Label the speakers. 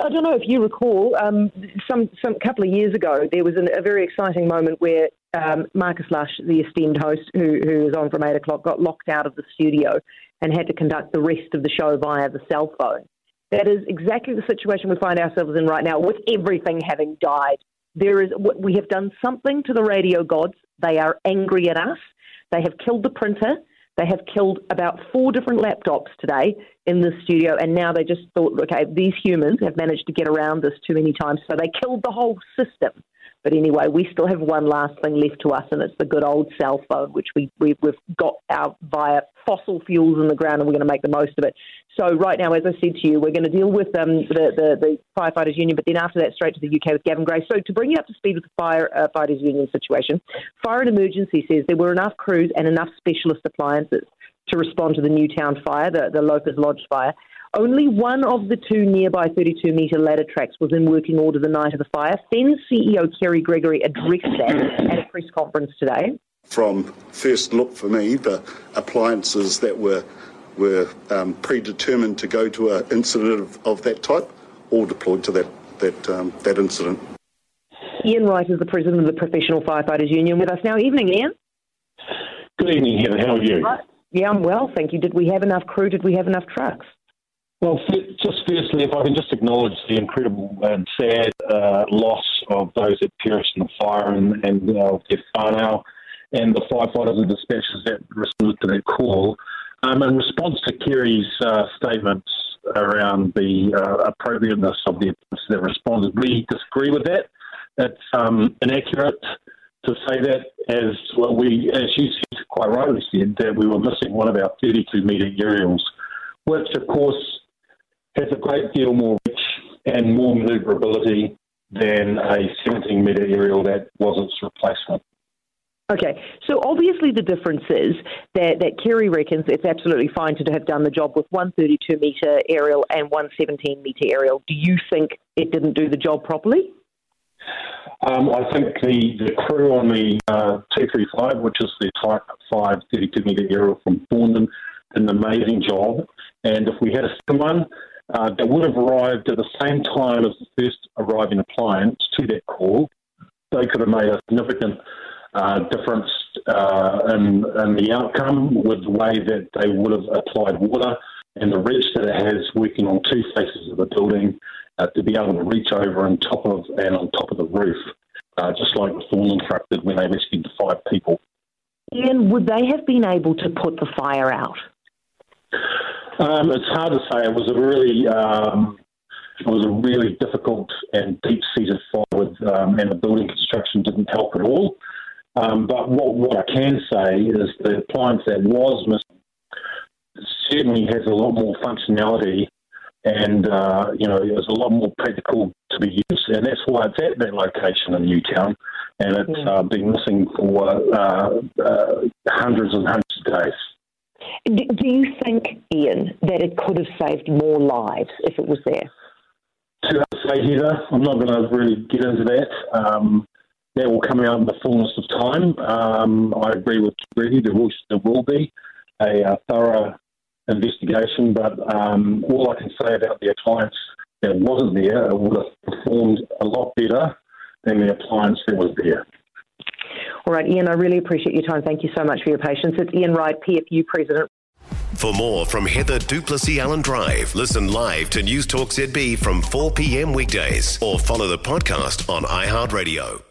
Speaker 1: I don't know if you recall, um, some some couple of years ago, there was an, a very exciting moment where um, Marcus Lush, the esteemed host who who was on from eight o'clock, got locked out of the studio and had to conduct the rest of the show via the cell phone. That is exactly the situation we find ourselves in right now, with everything having died. There is we have done something to the radio gods. They are angry at us. They have killed the printer. They have killed about four different laptops today in the studio, and now they just thought, okay, these humans have managed to get around this too many times, so they killed the whole system. But anyway, we still have one last thing left to us, and it's the good old cell phone, which we, we, have got out via fossil fuels in the ground, and we're going to make the most of it. So right now, as I said to you, we're going to deal with um, the, the, the, firefighters union, but then after that, straight to the UK with Gavin Gray. So to bring you up to speed with the firefighters uh, union situation, Fire and Emergency says there were enough crews and enough specialist appliances to respond to the Newtown fire, the, the Loafers Lodge fire. Only one of the two nearby 32 metre ladder tracks was in working order the night of the fire. Then CEO Kerry Gregory addressed that at a press conference today.
Speaker 2: From first look for me, the appliances that were were um, predetermined to go to an incident of, of, that type, all deployed to that that um, that incident.
Speaker 1: Ian Wright is the president of the Professional Firefighters Union with us now. Evening, Ian.
Speaker 3: Good evening, Heather. How are you?
Speaker 1: Yeah, I'm well, thank you. Did we have enough crew? Did we have enough trucks?
Speaker 3: Well, just firstly, if I can just acknowledge the incredible and sad uh, loss of those that perished in the fire and, and uh, their whānau and the firefighters and dispatchers that responded to that call. Um, in response to Kerry's uh, statements around the uh, appropriateness of the that responded, we disagree with that. It's um, inaccurate to say that, as well, we, as you said, quite rightly said, that we were missing one of our 32 metre aerials, which, of course, has a great deal more reach and more manoeuvrability than a 17 metre aerial that was its replacement.
Speaker 1: Okay, so obviously the difference is that, that Kerry reckons it's absolutely fine to have done the job with one 32 metre aerial and one 17 metre aerial. Do you think it didn't do the job properly?
Speaker 3: Um, I think the, the crew on the uh, 235, which is the Type 5 32 metre aerial from Thorndon, did an amazing job. And if we had a second one uh, that would have arrived at the same time as the first arriving appliance to that call, they could have made a significant uh, difference uh, in, in the outcome with the way that they would have applied water and the reach that it has working on two faces of the building uh, to be able to reach over on top of and on top of the roof, uh, just like the fallen truck did when they rescued the five people.
Speaker 1: Ian, would they have been able to put the fire out?
Speaker 3: Um, it's hard to say. It was a really um, it was a really difficult and deep-seated fire, with, um, and the building construction didn't help at all. Um, but what, what I can say is the appliance that was missing certainly has a lot more functionality and uh, you know it was a lot more practical to be used, and that's why it's at that location in Newtown, and it's yeah. uh, been missing for uh, uh, hundreds and hundreds of days.
Speaker 1: Do you think, Ian, that it could have saved more lives if it was there?
Speaker 3: To say, Heather, I'm not going to really get into that. Um, that will come out in the fullness of time. Um, I agree with Grady. There will, there will be a, a thorough investigation, but um, all I can say about the appliance that wasn't there, it would have performed a lot better than the appliance that was there.
Speaker 1: All right, Ian, I really appreciate your time. Thank you so much for your patience. It's Ian Wright, PFU President.
Speaker 4: For more from Heather du Plessis-Allen Drive, listen live to News Talk ZB from 4 p.m. weekdays or follow the podcast on iHeartRadio.